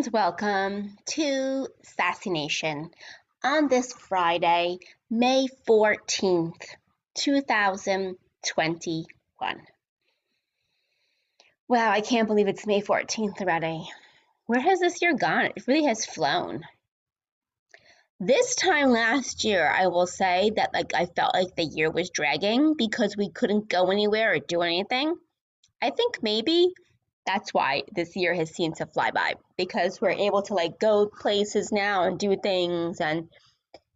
and welcome to Sassy Nation on this Friday, May 14th, 2021. Wow, I can't believe it's May 14th already. Where has this year gone? It really has flown. This time last year, I will say that like I felt like the year was dragging because we couldn't go anywhere or do anything. I think maybe that's why this year has seemed to fly by because we're able to like go places now and do things and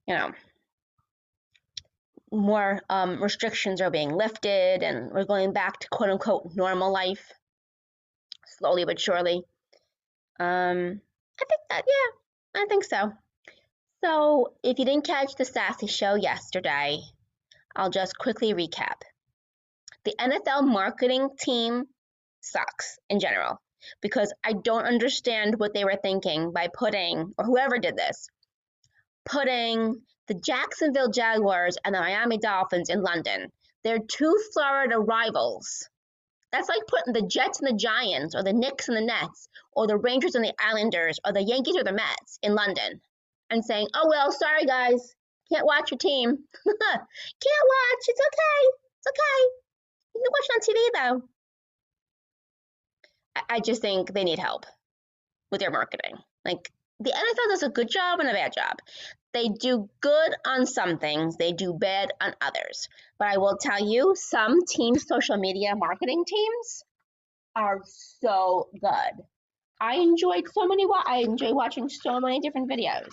you know more um, restrictions are being lifted and we're going back to quote unquote normal life slowly but surely. Um i think that yeah i think so. So if you didn't catch the sassy show yesterday i'll just quickly recap. The nfl marketing team sucks in general because I don't understand what they were thinking by putting, or whoever did this, putting the Jacksonville Jaguars and the Miami Dolphins in London. They're two Florida rivals. That's like putting the Jets and the Giants, or the Knicks and the Nets, or the Rangers and the Islanders, or the Yankees or the Mets in London, and saying, oh, well, sorry, guys, can't watch your team. can't watch, it's okay, it's okay. You can watch it on TV, though. I just think they need help with their marketing. Like the NFL does a good job and a bad job. They do good on some things, they do bad on others. But I will tell you, some teams' social media marketing teams are so good. I enjoyed so many. I enjoy watching so many different videos.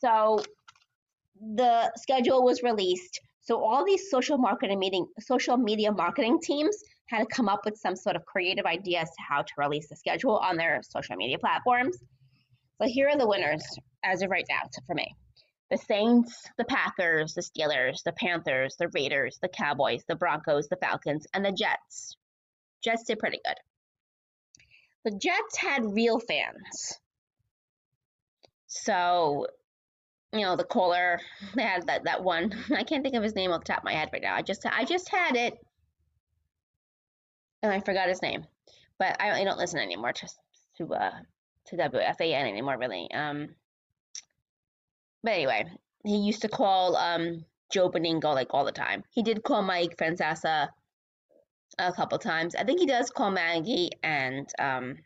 So the schedule was released. So all these social marketing meeting, social media marketing teams had to come up with some sort of creative idea as to how to release the schedule on their social media platforms. So here are the winners as of right now for me. The Saints, the Packers, the Steelers, the Panthers, the Raiders, the Cowboys, the Broncos, the Falcons, and the Jets. Jets did pretty good. The Jets had real fans. So, you know, the caller, they had that, that one. I can't think of his name off the top of my head right now. I just I just had it and I forgot his name, but I, I don't listen anymore to to uh to WFAN anymore really. Um, but anyway, he used to call um Joe Benigno like all the time. He did call Mike Francesa a couple times. I think he does call Maggie and um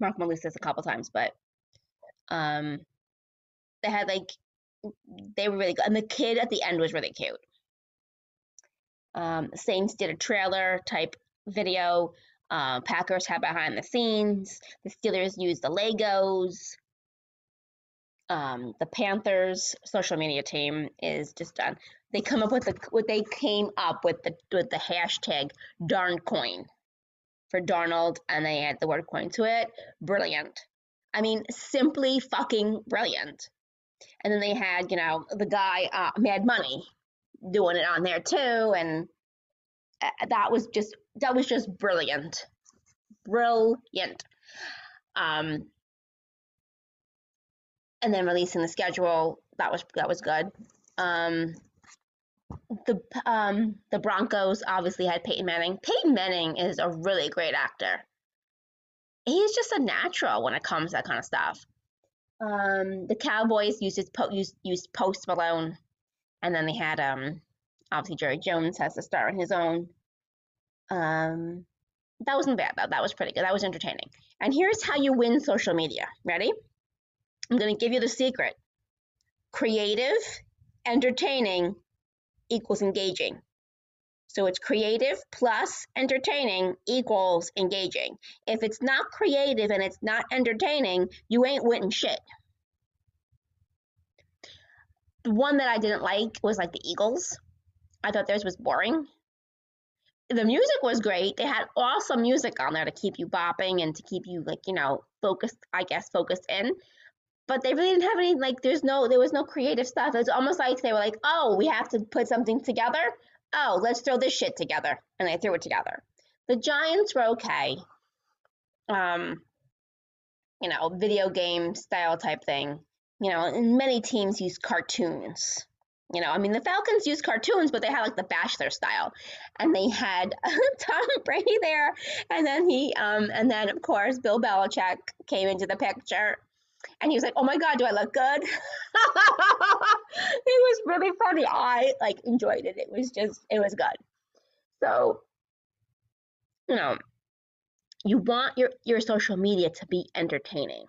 Mark Malusis a couple times, but um they had like they were really good, and the kid at the end was really cute. Um, Saints did a trailer type video. Uh, Packers had behind the scenes. The Steelers used the Legos. Um, the Panthers social media team is just done. They come up with the what they came up with the with the hashtag darn coin for Darnold, and they add the word coin to it. Brilliant. I mean, simply fucking brilliant. And then they had, you know, the guy uh, Mad Money doing it on there too, and uh, that was just that was just brilliant, brilliant. Um, and then releasing the schedule that was that was good. Um, the um, the Broncos obviously had Peyton Manning. Peyton Manning is a really great actor. He's just a natural when it comes to that kind of stuff. Um, the Cowboys used his po- used, used Post Malone, and then they had um, obviously Jerry Jones has to star on his own. Um, that wasn't bad though. That was pretty good. That was entertaining. And here's how you win social media. Ready? I'm going to give you the secret. Creative, entertaining equals engaging. So it's creative plus entertaining equals engaging. If it's not creative and it's not entertaining, you ain't winning shit. The one that I didn't like was like the Eagles. I thought theirs was boring the music was great. They had awesome music on there to keep you bopping and to keep you like, you know, focused, I guess, focused in. But they really didn't have any like there's no there was no creative stuff. It's almost like they were like, "Oh, we have to put something together. Oh, let's throw this shit together." And they threw it together. The Giants were okay. Um you know, video game style type thing. You know, and many teams use cartoons You know, I mean, the Falcons used cartoons, but they had like the Bachelor style, and they had Tom Brady there, and then he, um, and then of course Bill Belichick came into the picture, and he was like, "Oh my God, do I look good?" it was really funny. I like enjoyed it. It was just, it was good. So, you know, you want your your social media to be entertaining,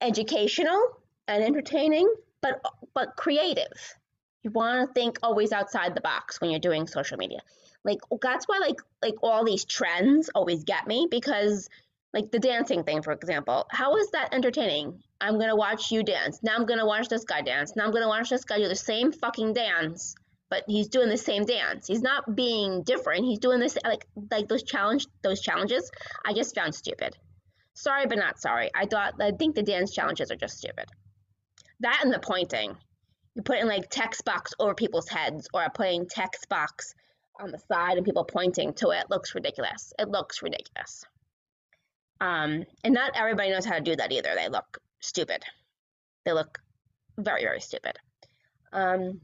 educational, and entertaining but but creative. You want to think always outside the box when you're doing social media. Like that's why like like all these trends always get me because like the dancing thing for example. How is that entertaining? I'm going to watch you dance. Now I'm going to watch this guy dance. Now I'm going to watch this guy do the same fucking dance, but he's doing the same dance. He's not being different. He's doing this like like those challenge those challenges I just found stupid. Sorry but not sorry. I thought I think the dance challenges are just stupid. That and the pointing. You put in like text box over people's heads or a putting text box on the side and people pointing to it looks ridiculous. It looks ridiculous. Um, and not everybody knows how to do that either. They look stupid. They look very, very stupid. Um,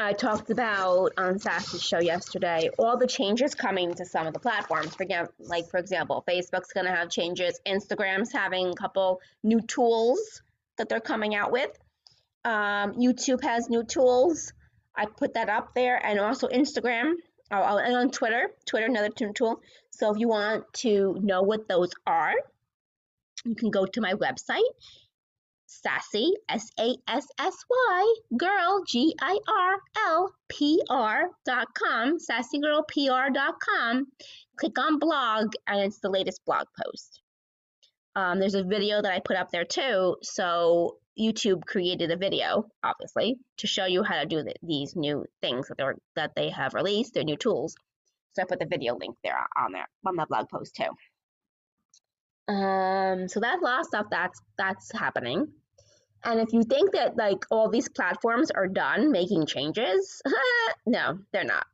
I talked about on Sassy's show yesterday all the changes coming to some of the platforms. For example, like for example, Facebook's going to have changes. Instagram's having a couple new tools that they're coming out with. Um, YouTube has new tools. I put that up there, and also Instagram oh, and on Twitter. Twitter, another tool. So if you want to know what those are, you can go to my website Sassy, S A S S Y, girl, G I R L P R dot com, sassygirlpr dot com. Click on blog, and it's the latest blog post. Um, there's a video that I put up there too. So YouTube created a video, obviously, to show you how to do the, these new things that they that they have released, their new tools. So I put the video link there on there on the blog post too. Um, so lot of stuff that's that's happening. And if you think that like all these platforms are done making changes, no, they're not.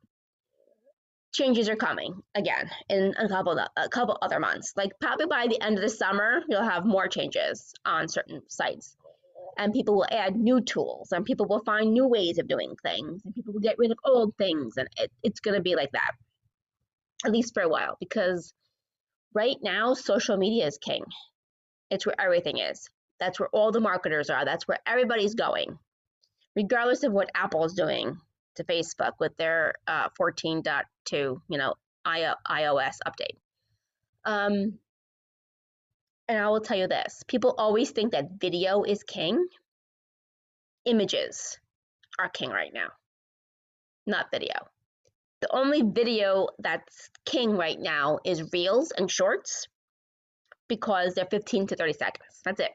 Changes are coming again in a couple of, a couple other months. Like probably by the end of the summer, you'll have more changes on certain sites, and people will add new tools, and people will find new ways of doing things, and people will get rid of old things, and it, it's going to be like that at least for a while because right now social media is king. It's where everything is. That's where all the marketers are. That's where everybody's going, regardless of what Apple is doing to Facebook with their uh, 14.2, you know, iOS update. Um, and I will tell you this people always think that video is king. Images are king right now, not video. The only video that's king right now is reels and shorts because they're 15 to 30 seconds. That's it.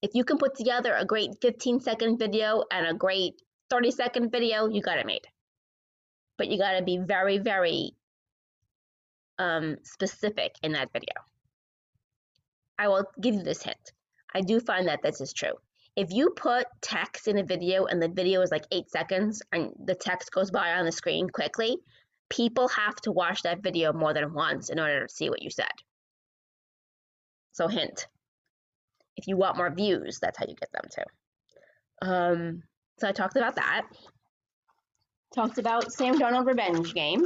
If you can put together a great 15 second video and a great 30 second video, you got it made. But you got to be very, very um, specific in that video. I will give you this hint. I do find that this is true. If you put text in a video and the video is like eight seconds and the text goes by on the screen quickly, people have to watch that video more than once in order to see what you said. So, hint if you want more views, that's how you get them too. Um, so I talked about that. Talked about Sam Darnold revenge game.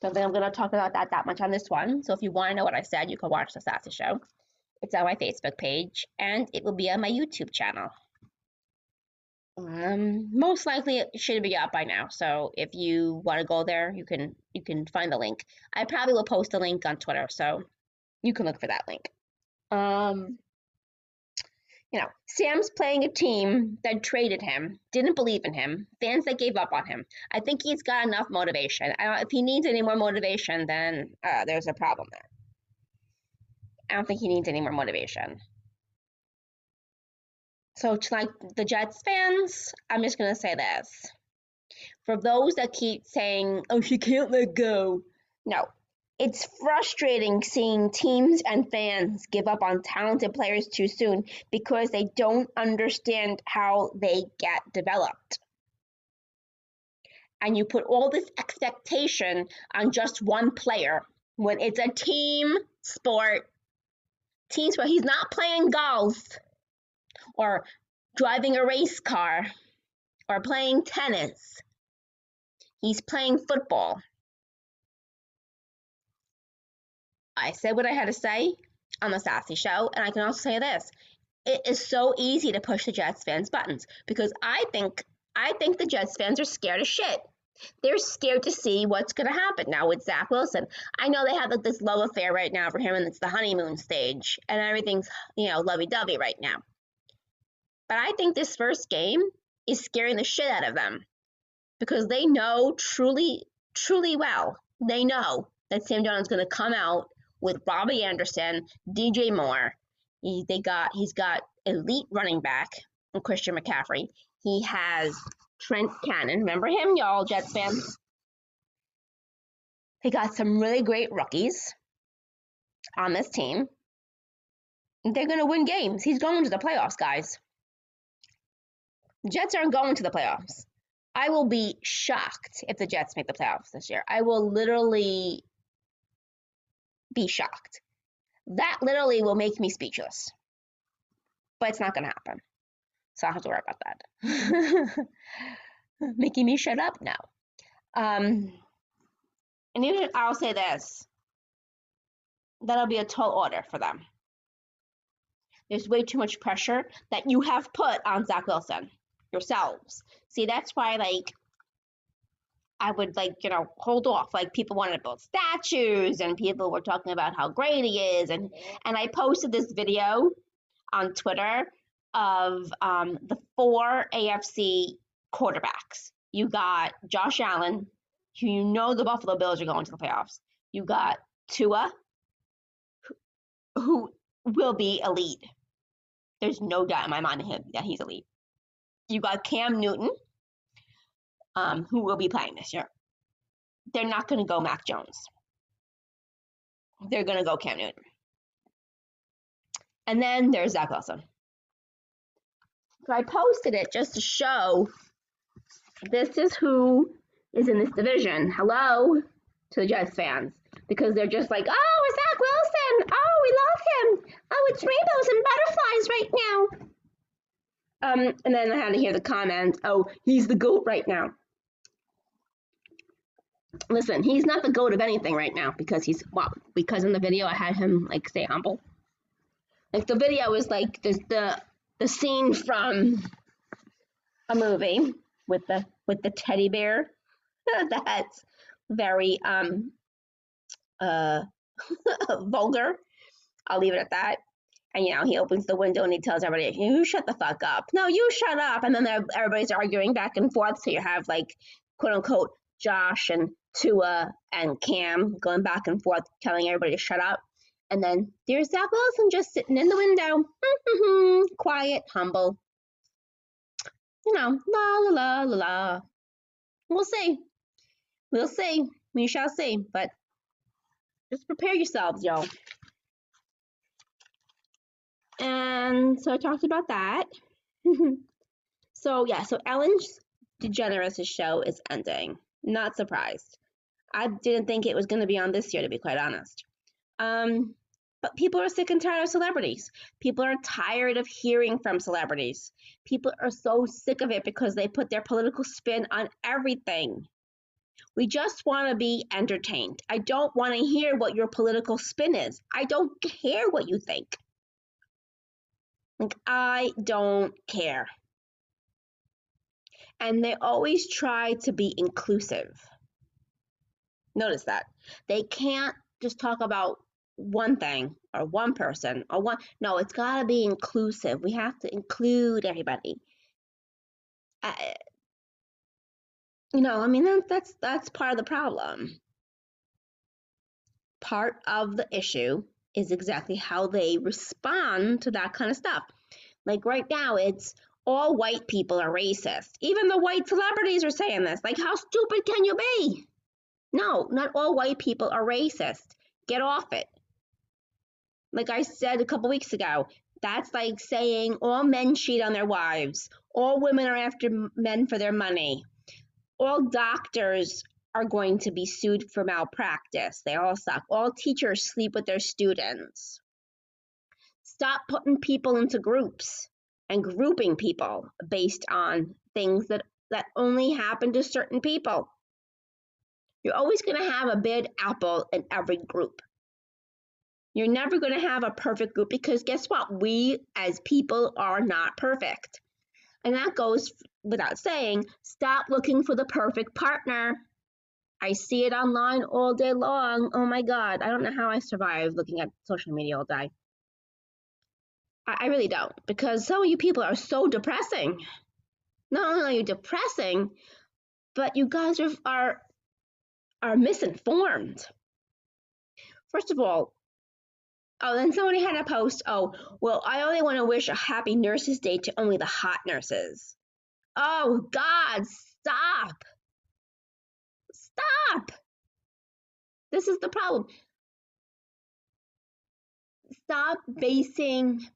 Don't think I'm going to talk about that that much on this one. So if you want to know what I said, you can watch the Sassy Show. It's on my Facebook page, and it will be on my YouTube channel. Um, most likely it should be up by now. So if you want to go there, you can you can find the link. I probably will post a link on Twitter, so you can look for that link. Um, you know, Sam's playing a team that traded him, didn't believe in him, fans that gave up on him. I think he's got enough motivation. if he needs any more motivation, then uh, there's a problem there. I don't think he needs any more motivation. So, to like the Jets fans, I'm just going to say this. For those that keep saying, oh, she can't let go. No, it's frustrating seeing teams and fans give up on talented players too soon because they don't understand how they get developed. And you put all this expectation on just one player when it's a team sport. Teams where he's not playing golf or driving a race car or playing tennis. He's playing football. I said what I had to say on the Sassy Show, and I can also say this: it is so easy to push the Jets fans' buttons because I think I think the Jets fans are scared of shit. They're scared to see what's going to happen now with Zach Wilson. I know they have like this love affair right now for him, and it's the honeymoon stage, and everything's you know lovey-dovey right now. But I think this first game is scaring the shit out of them because they know truly, truly well. They know that Sam Darnold's going to come out with Robbie Anderson, DJ Moore. He, they got he's got elite running back Christian McCaffrey. He has Trent Cannon. Remember him, y'all Jets fans? They got some really great rookies on this team. They're going to win games. He's going to the playoffs, guys. Jets aren't going to the playoffs. I will be shocked if the Jets make the playoffs this year. I will literally be shocked. That literally will make me speechless. But it's not going to happen. So I don't have to worry about that. Making me shut up now. Um, and even I'll say this that'll be a tall order for them. There's way too much pressure that you have put on Zach Wilson yourselves. See, that's why, like, I would like, you know, hold off. Like people wanted to build statues and people were talking about how great he is. And and I posted this video on Twitter of um, the four AFC quarterbacks. You got Josh Allen, who you know the Buffalo Bills are going to the playoffs. You got Tua, who will be elite. There's no doubt in my mind that he's elite. You got Cam Newton, um, who will be playing this year. They're not going to go Mac Jones. They're going to go Cam Newton. And then there's Zach Wilson. So I posted it just to show this is who is in this division. Hello to the Jets fans. Because they're just like, oh, it's Zach Wilson. Oh, we love him. Oh, it's rainbows and butterflies right now. Um, and then I had to hear the comment, oh, he's the GOAT right now. Listen, he's not the GOAT of anything right now because he's, well, because in the video I had him, like, stay humble. Like, the video is like the, the, the scene from a movie with the, with the teddy bear. That's very, um, uh, vulgar. I'll leave it at that. And you know, he opens the window and he tells everybody, "You shut the fuck up." No, you shut up. And then everybody's arguing back and forth. So you have like quote unquote Josh and Tua and Cam going back and forth, telling everybody to shut up. And then there's Zach Wilson just sitting in the window, quiet, humble. You know, la la la la la. We'll see. We'll see. We shall see. But just prepare yourselves, y'all. And so I talked about that. so yeah, so Ellen's DeGeneres' show is ending. Not surprised. I didn't think it was going to be on this year, to be quite honest. Um, but people are sick and tired of celebrities. People are tired of hearing from celebrities. People are so sick of it because they put their political spin on everything. We just want to be entertained. I don't want to hear what your political spin is. I don't care what you think. Like, I don't care. And they always try to be inclusive. Notice that. They can't just talk about one thing or one person or one. No, it's got to be inclusive. We have to include everybody. Uh, you know, I mean, that, that's that's part of the problem. Part of the issue is exactly how they respond to that kind of stuff. Like right now, it's all white people are racist. Even the white celebrities are saying this. Like, how stupid can you be? No, not all white people are racist. Get off it. Like I said a couple weeks ago, that's like saying all men cheat on their wives, all women are after men for their money, all doctors are going to be sued for malpractice. They all suck. All teachers sleep with their students. Stop putting people into groups and grouping people based on things that, that only happen to certain people. You're always going to have a bad apple in every group. You're never going to have a perfect group because guess what? We as people are not perfect. And that goes without saying stop looking for the perfect partner. I see it online all day long. Oh my God. I don't know how I survive looking at social media all day. I, I really don't because some of you people are so depressing. Not only are you depressing, but you guys are, are, are misinformed. First of all, Oh, then somebody had a post. Oh, well, I only want to wish a happy Nurses Day to only the hot nurses. Oh, God, stop. Stop. This is the problem. Stop basing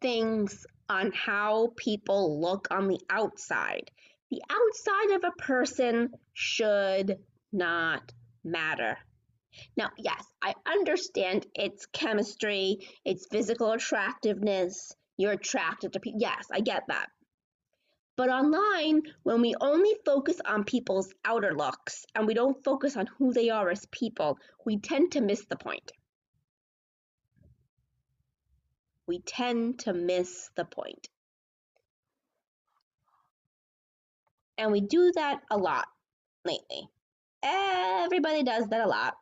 things on how people look on the outside. The outside of a person should not matter. Now, yes, I understand it's chemistry, it's physical attractiveness, you're attracted to people. Yes, I get that. But online, when we only focus on people's outer looks and we don't focus on who they are as people, we tend to miss the point. We tend to miss the point. And we do that a lot lately. Everybody does that a lot.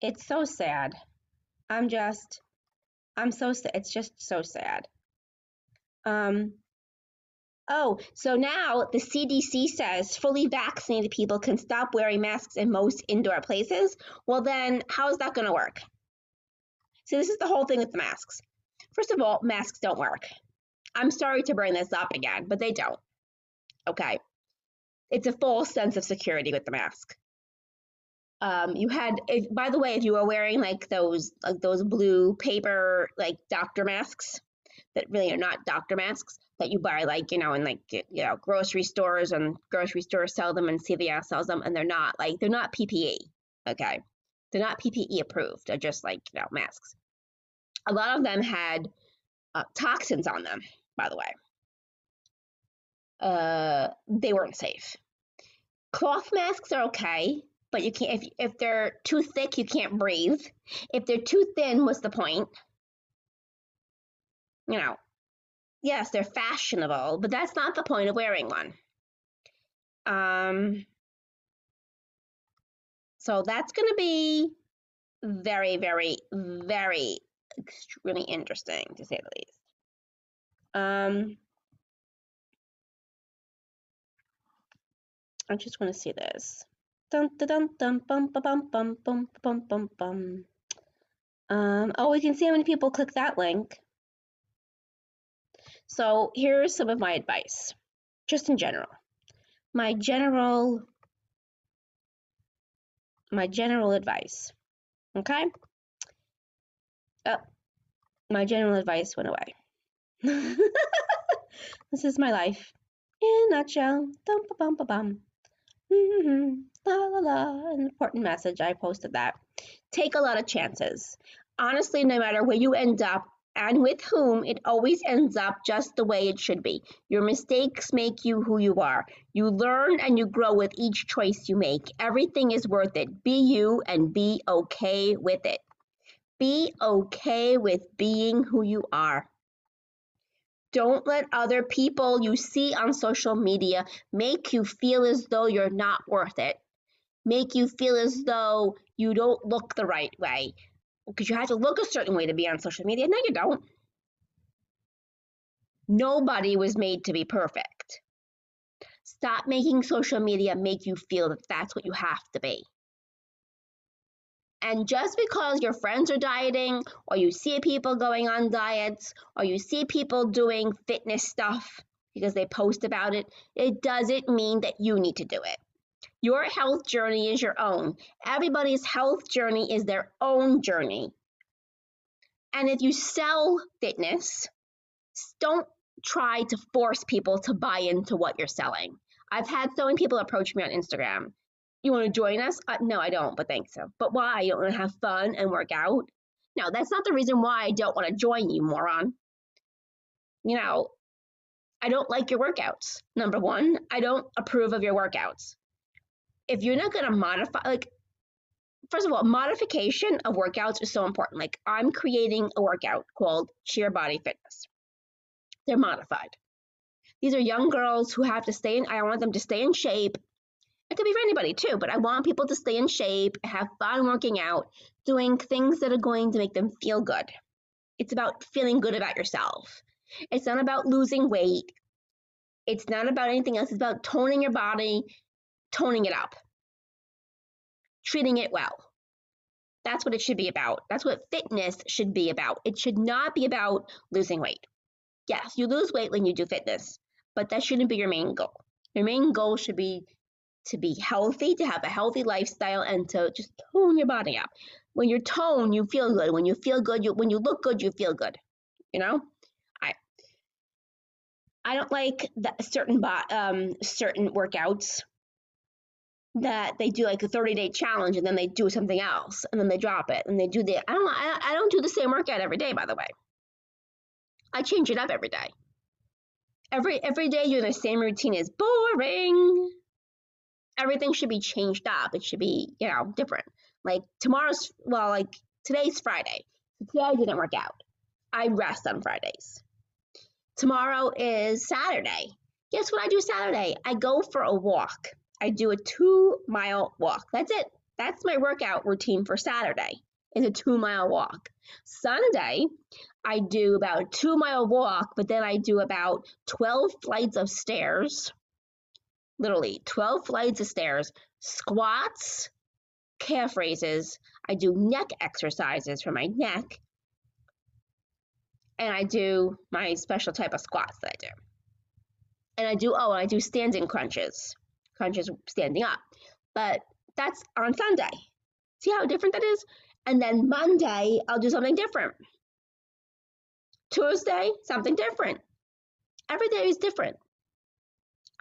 It's so sad. I'm just, I'm so sad. It's just so sad. Um, oh, so now the CDC says fully vaccinated people can stop wearing masks in most indoor places. Well, then how is that going to work? See, this is the whole thing with the masks. First of all, masks don't work. I'm sorry to bring this up again, but they don't. Okay. It's a false sense of security with the mask um, you had if, by the way if you were wearing like those like those blue paper like doctor masks that really are not doctor masks that you buy like you know in like you know grocery stores and grocery stores sell them and CVS sells them and they're not like they're not PPE okay? They're not PPE approved they're just like you know masks. A lot of them had uh, toxins on them by the way. Uh, they weren't safe. Cloth masks are okay but you can't if if they're too thick you can't breathe. If they're too thin what's the point? You know yes they're fashionable but that's not the point of wearing one. Um so that's going to be very very very extremely interesting to say the least. Um I just want to see this. Dun, dun, dun, dun, bum, bum, bum, bum, bum, bum, bum. Um, oh, we can see how many people click that link. So here's some of my advice, just in general. My general, my general advice, okay? Oh, my general advice went away. this is my life in a nutshell. Dum, ba, bum, ba, bum. Mm-hmm. La la la. An important message. I posted that. Take a lot of chances. Honestly, no matter where you end up and with whom, it always ends up just the way it should be. Your mistakes make you who you are. You learn and you grow with each choice you make. Everything is worth it. Be you and be okay with it. Be okay with being who you are. Don't let other people you see on social media make you feel as though you're not worth it. Make you feel as though you don't look the right way. Because you have to look a certain way to be on social media. No, you don't. Nobody was made to be perfect. Stop making social media make you feel that that's what you have to be. And just because your friends are dieting, or you see people going on diets, or you see people doing fitness stuff because they post about it, it doesn't mean that you need to do it. Your health journey is your own. Everybody's health journey is their own journey. And if you sell fitness, don't try to force people to buy into what you're selling. I've had so many people approach me on Instagram you want to join us? Uh, no, I don't, but thanks. So. But why? You want to have fun and work out? No, that's not the reason why I don't want to join you, moron. You know, I don't like your workouts. Number one, I don't approve of your workouts. If you're not going to modify, like, first of all, modification of workouts is so important. Like, I'm creating a workout called Sheer Body Fitness. They're modified. These are young girls who have to stay in, I want them to stay in shape. It could be for anybody too, but I want people to stay in shape, have fun working out, doing things that are going to make them feel good. It's about feeling good about yourself. It's not about losing weight. It's not about anything else. It's about toning your body, toning it up, treating it well. That's what it should be about. That's what fitness should be about. It should not be about losing weight. Yes, you lose weight when you do fitness, but that shouldn't be your main goal. Your main goal should be to be healthy, to have a healthy lifestyle, and to just tone your body up. When you're toned, you feel good. When you feel good, you when you look good, you feel good. You know, I I don't like that certain um certain workouts that they do like a 30 day challenge and then they do something else and then they drop it and they do the I don't I, I don't do the same workout every day by the way. I change it up every day. Every every day doing the same routine is boring. Everything should be changed up. It should be, you know, different. Like tomorrow's well, like today's Friday. Today didn't work out. I rest on Fridays. Tomorrow is Saturday. Guess what I do Saturday? I go for a walk. I do a two mile walk. That's it. That's my workout routine for Saturday. Is a two mile walk. Sunday, I do about a two mile walk, but then I do about 12 flights of stairs. Literally 12 flights of stairs, squats, calf raises. I do neck exercises for my neck. And I do my special type of squats that I do. And I do, oh, I do standing crunches, crunches standing up. But that's on Sunday. See how different that is? And then Monday, I'll do something different. Tuesday, something different. Every day is different.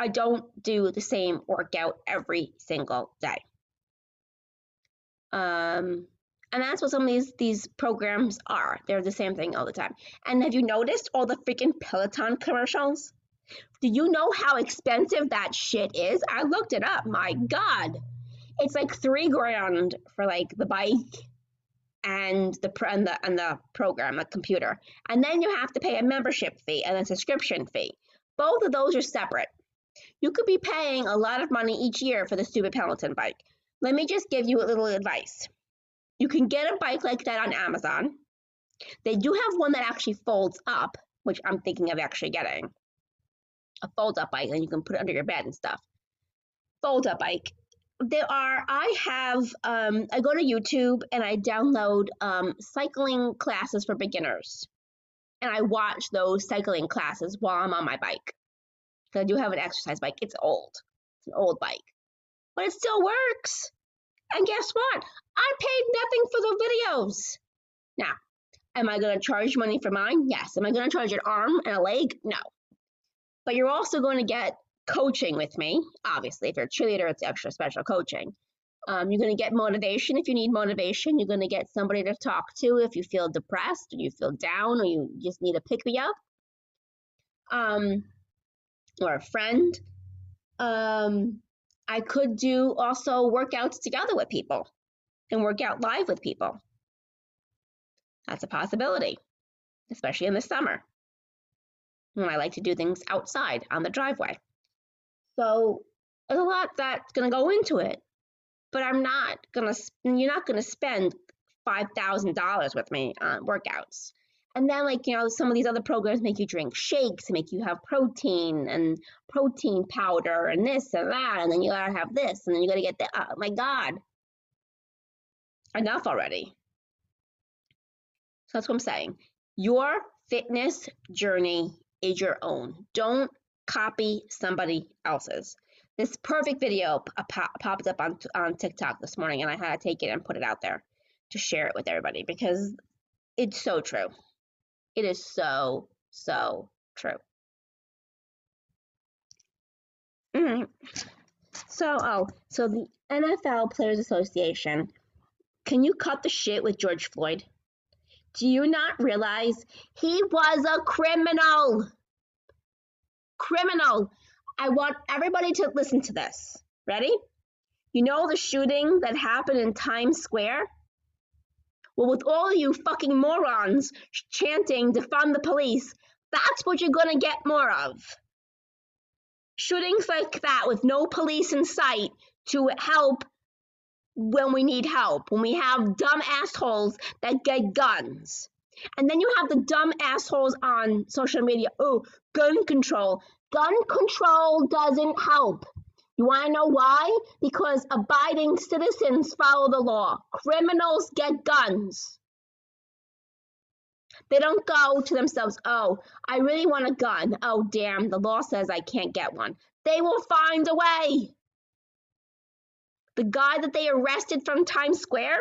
I don't do the same workout every single day. Um, and that's what some of these these programs are. They're the same thing all the time. And have you noticed all the freaking Peloton commercials? Do you know how expensive that shit is? I looked it up. My God, it's like three grand for like the bike and the and the and the program, the computer, and then you have to pay a membership fee and a subscription fee. Both of those are separate. You could be paying a lot of money each year for the stupid Peloton bike. Let me just give you a little advice. You can get a bike like that on Amazon. They do have one that actually folds up, which I'm thinking of actually getting. A fold up bike, and you can put it under your bed and stuff. Fold up bike there are i have um, i go to youtube and i download um, cycling classes for beginners and i watch those cycling classes while i'm on my bike because i do have an exercise bike. It's old. It's an old bike. But it still works. And guess what? I paid nothing for the videos. Now am i going to charge money for mine? Yes. Am i going to charge an arm and a leg? No. But you're also going to get coaching with me. Obviously, if you're a cheerleader, it's extra special coaching. Um, you're going to get motivation if you need motivation. You're going to get somebody to talk to if you feel depressed or you feel down or you just need a pick me up. Um, or a friend. Um, I could do also workouts together with people and work out live with people. That's a possibility, especially in the summer when I like to do things outside on the driveway. So there's a lot that's going to go into it. But I'm not going to, you're not going to spend $5,000 with me on workouts. And then, like, you know, some of these other programs make you drink shakes, make you have protein and protein powder and this and that. And then you got to have this. And then you got to get that. Oh, my God. Enough already. So that's what I'm saying. Your fitness journey is your own. Don't copy somebody else's. This perfect video uh, popped up on, on TikTok this morning, and I had to take it and put it out there to share it with everybody because it's so true. It is so, so true. Mm-hmm. So, oh, so the NFL Players Association, can you cut the shit with George Floyd? Do you not realize he was a criminal? Criminal. I want everybody to listen to this. Ready? You know the shooting that happened in Times Square? Well, with all you fucking morons chanting defund the police, that's what you're gonna get more of. Shootings like that with no police in sight to help when we need help, when we have dumb assholes that get guns. And then you have the dumb assholes on social media. Oh, gun control. Gun control doesn't help. You want to know why? Because abiding citizens follow the law. Criminals get guns. They don't go to themselves, oh, I really want a gun. Oh, damn, the law says I can't get one. They will find a way. The guy that they arrested from Times Square,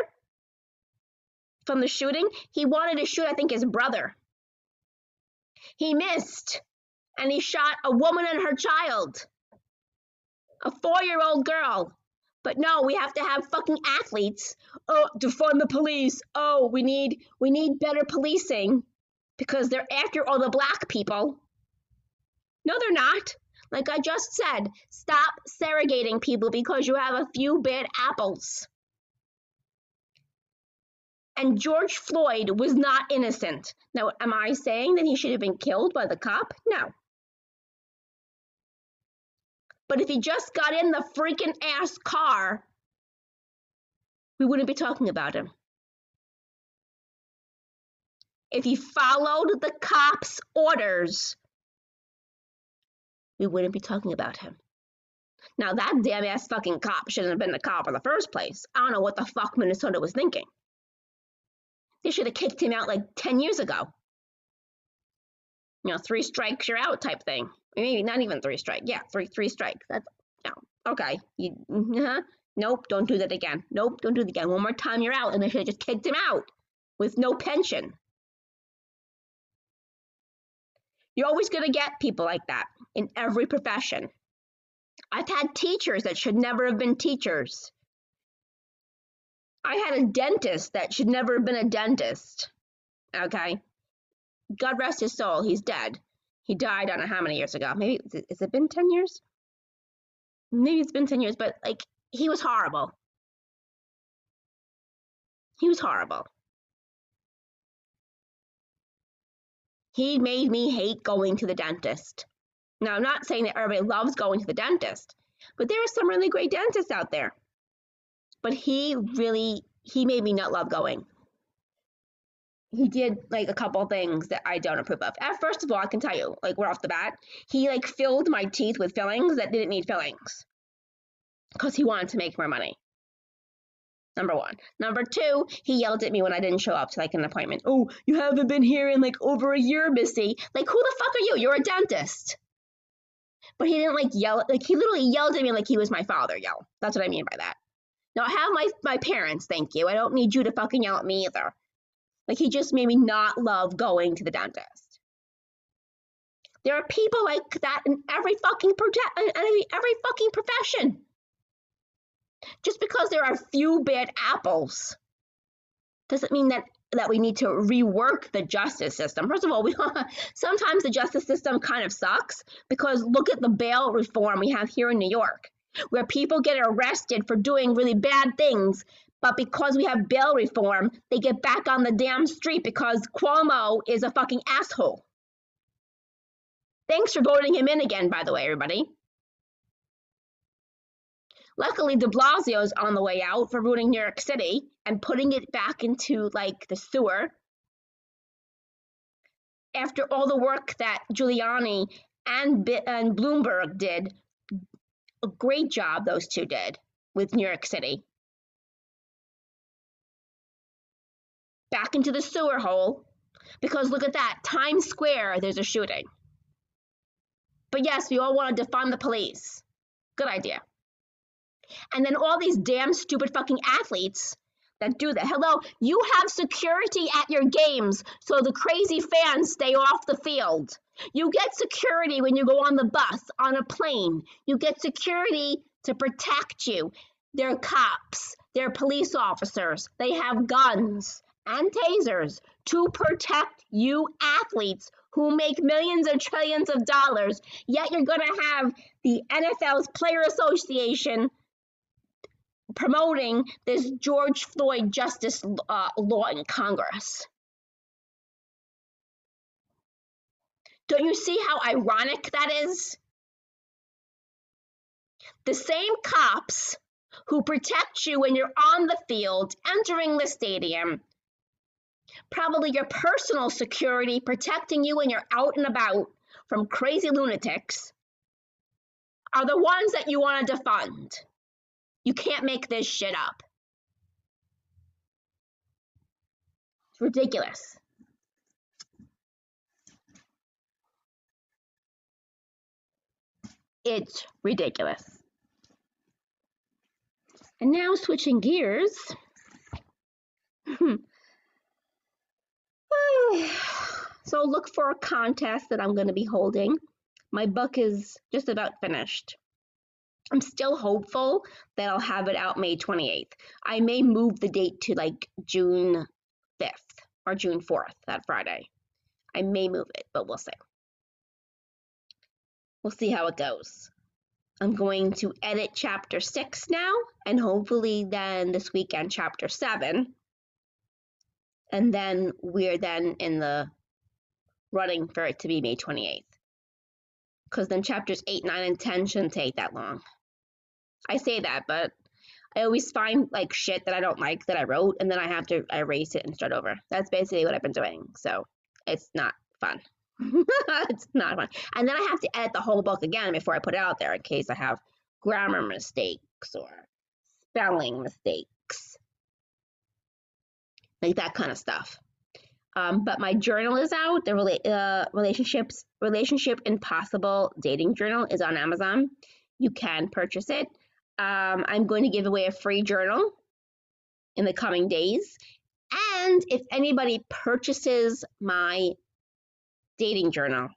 from the shooting, he wanted to shoot, I think, his brother. He missed, and he shot a woman and her child, a four year old girl. But no, we have to have fucking athletes. Oh, defund the police. Oh, we need we need better policing because they're after all the black people. No, they're not. Like I just said, stop segregating people because you have a few bad apples. And George Floyd was not innocent. Now, am I saying that he should have been killed by the cop? No. But if he just got in the freaking ass car, we wouldn't be talking about him. If he followed the cop's orders, we wouldn't be talking about him. Now, that damn ass fucking cop shouldn't have been the cop in the first place. I don't know what the fuck Minnesota was thinking. They should have kicked him out like 10 years ago. You know, three strikes, you're out type thing maybe not even three strike. Yeah, three three strikes. That's no. Okay. You uh-huh. Nope, don't do that again. Nope, don't do it again. One more time, you're out. And they should have just kicked him out with no pension. You're always going to get people like that in every profession. I've had teachers that should never have been teachers. I had a dentist that should never have been a dentist. Okay? God rest his soul, he's dead. He died, I don't know how many years ago. Maybe, has it been 10 years? Maybe it's been 10 years, but like, he was horrible. He was horrible. He made me hate going to the dentist. Now, I'm not saying that everybody loves going to the dentist, but there are some really great dentists out there. But he really, he made me not love going he did like a couple things that I don't approve of. At first of all, I can tell you, like we're off the bat, he like filled my teeth with fillings that didn't need fillings because he wanted to make more money. Number one. Number two, he yelled at me when I didn't show up to like an appointment. Oh, you haven't been here in like over a year, Missy. Like, who the fuck are you? You're a dentist. But he didn't like yell, like he literally yelled at me like he was my father yell. That's what I mean by that. Now I have my my parents, thank you. I don't need you to fucking yell at me either. Like he just made me not love going to the dentist. There are people like that in every fucking project, every, every fucking profession. Just because there are a few bad apples doesn't mean that that we need to rework the justice system. First of all, we sometimes the justice system kind of sucks because look at the bail reform we have here in New York, where people get arrested for doing really bad things but because we have bail reform, they get back on the damn street because Cuomo is a fucking asshole. Thanks for voting him in again, by the way, everybody. Luckily, de Blasio is on the way out for ruining New York City and putting it back into like the sewer. After all the work that Giuliani and, and Bloomberg did, a great job those two did with New York City. Back into the sewer hole because look at that Times Square, there's a shooting. But yes, we all want to defund the police. Good idea. And then all these damn stupid fucking athletes that do that. Hello, you have security at your games so the crazy fans stay off the field. You get security when you go on the bus, on a plane. You get security to protect you. They're cops, they're police officers, they have guns and tasers to protect you athletes who make millions or trillions of dollars. Yet you're going to have the NFL's Player Association promoting this George Floyd justice uh, law in Congress. Don't you see how ironic that is? The same cops who protect you when you're on the field, entering the stadium, probably your personal security, protecting you when you're out and about from crazy lunatics, are the ones that you want to defund. You can't make this shit up. It's ridiculous. It's ridiculous. And now switching gears. Hmm. so look for a contest that I'm going to be holding. My book is just about finished. I'm still hopeful that I'll have it out May 28th. I may move the date to like June 5th or June 4th, that Friday. I may move it, but we'll see. We'll see how it goes. I'm going to edit chapter 6 now, and hopefully then this weekend chapter 7. And then we're then in the running for it to be May 28th. Because then chapters 8, 9, and 10 shouldn't take that long. I say that, but I always find like shit that I don't like that I wrote, and then I have to erase it and start over. That's basically what I've been doing. So it's not fun. it's not fun. And then I have to edit the whole book again before I put it out there in case I have grammar mistakes or spelling mistakes. Like that kind of stuff. Um, but my journal is out. The rela- uh, relationships relationship impossible dating journal is on Amazon. You can purchase it. Um, I'm going to give away a free journal in the coming days. And if anybody purchases my dating journal,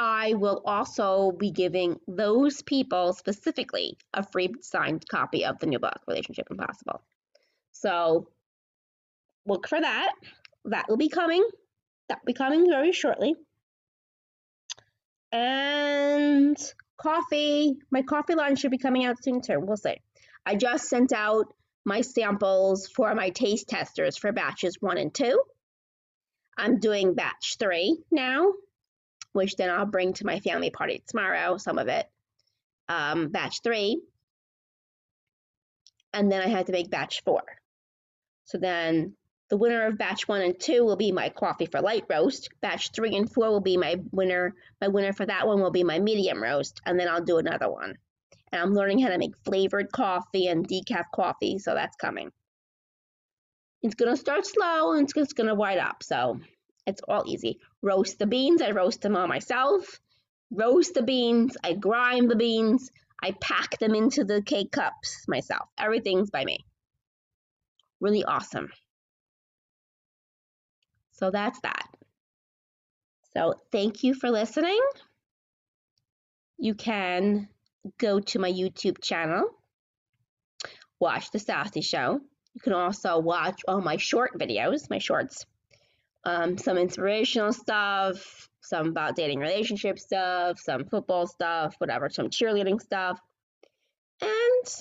I will also be giving those people specifically a free signed copy of the new book, Relationship Impossible. So look for that. That will be coming. That will be coming very shortly. And coffee, my coffee line should be coming out soon too. We'll see. I just sent out my samples for my taste testers for batches one and two. I'm doing batch three now, which then I'll bring to my family party tomorrow, some of it. Um, batch three. And then I had to make batch four. So then the winner of batch one and two will be my coffee for light roast. Batch three and four will be my winner. My winner for that one will be my medium roast, and then I'll do another one. And I'm learning how to make flavored coffee and decaf coffee, so that's coming. It's gonna start slow and it's gonna wind up, so it's all easy. Roast the beans, I roast them all myself. Roast the beans, I grind the beans, I pack them into the K-Cups myself. Everything's by me. Really awesome. So that's that. So thank you for listening. You can go to my YouTube channel, watch The Sassy Show. You can also watch all my short videos, my shorts, um, some inspirational stuff, some about dating relationship stuff, some football stuff, whatever, some cheerleading stuff. And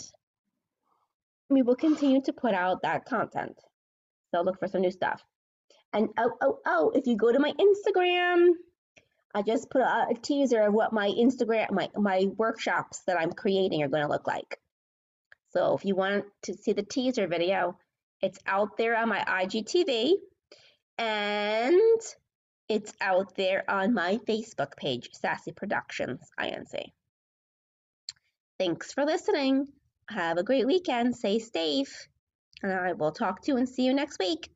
we will continue to put out that content. So look for some new stuff. And oh, oh, oh, if you go to my Instagram, I just put a, a teaser of what my Instagram, my, my workshops that I'm creating are going to look like. So if you want to see the teaser video, it's out there on my IGTV and it's out there on my Facebook page, Sassy Productions INC. Thanks for listening. Have a great weekend. Stay safe. And I will talk to you and see you next week.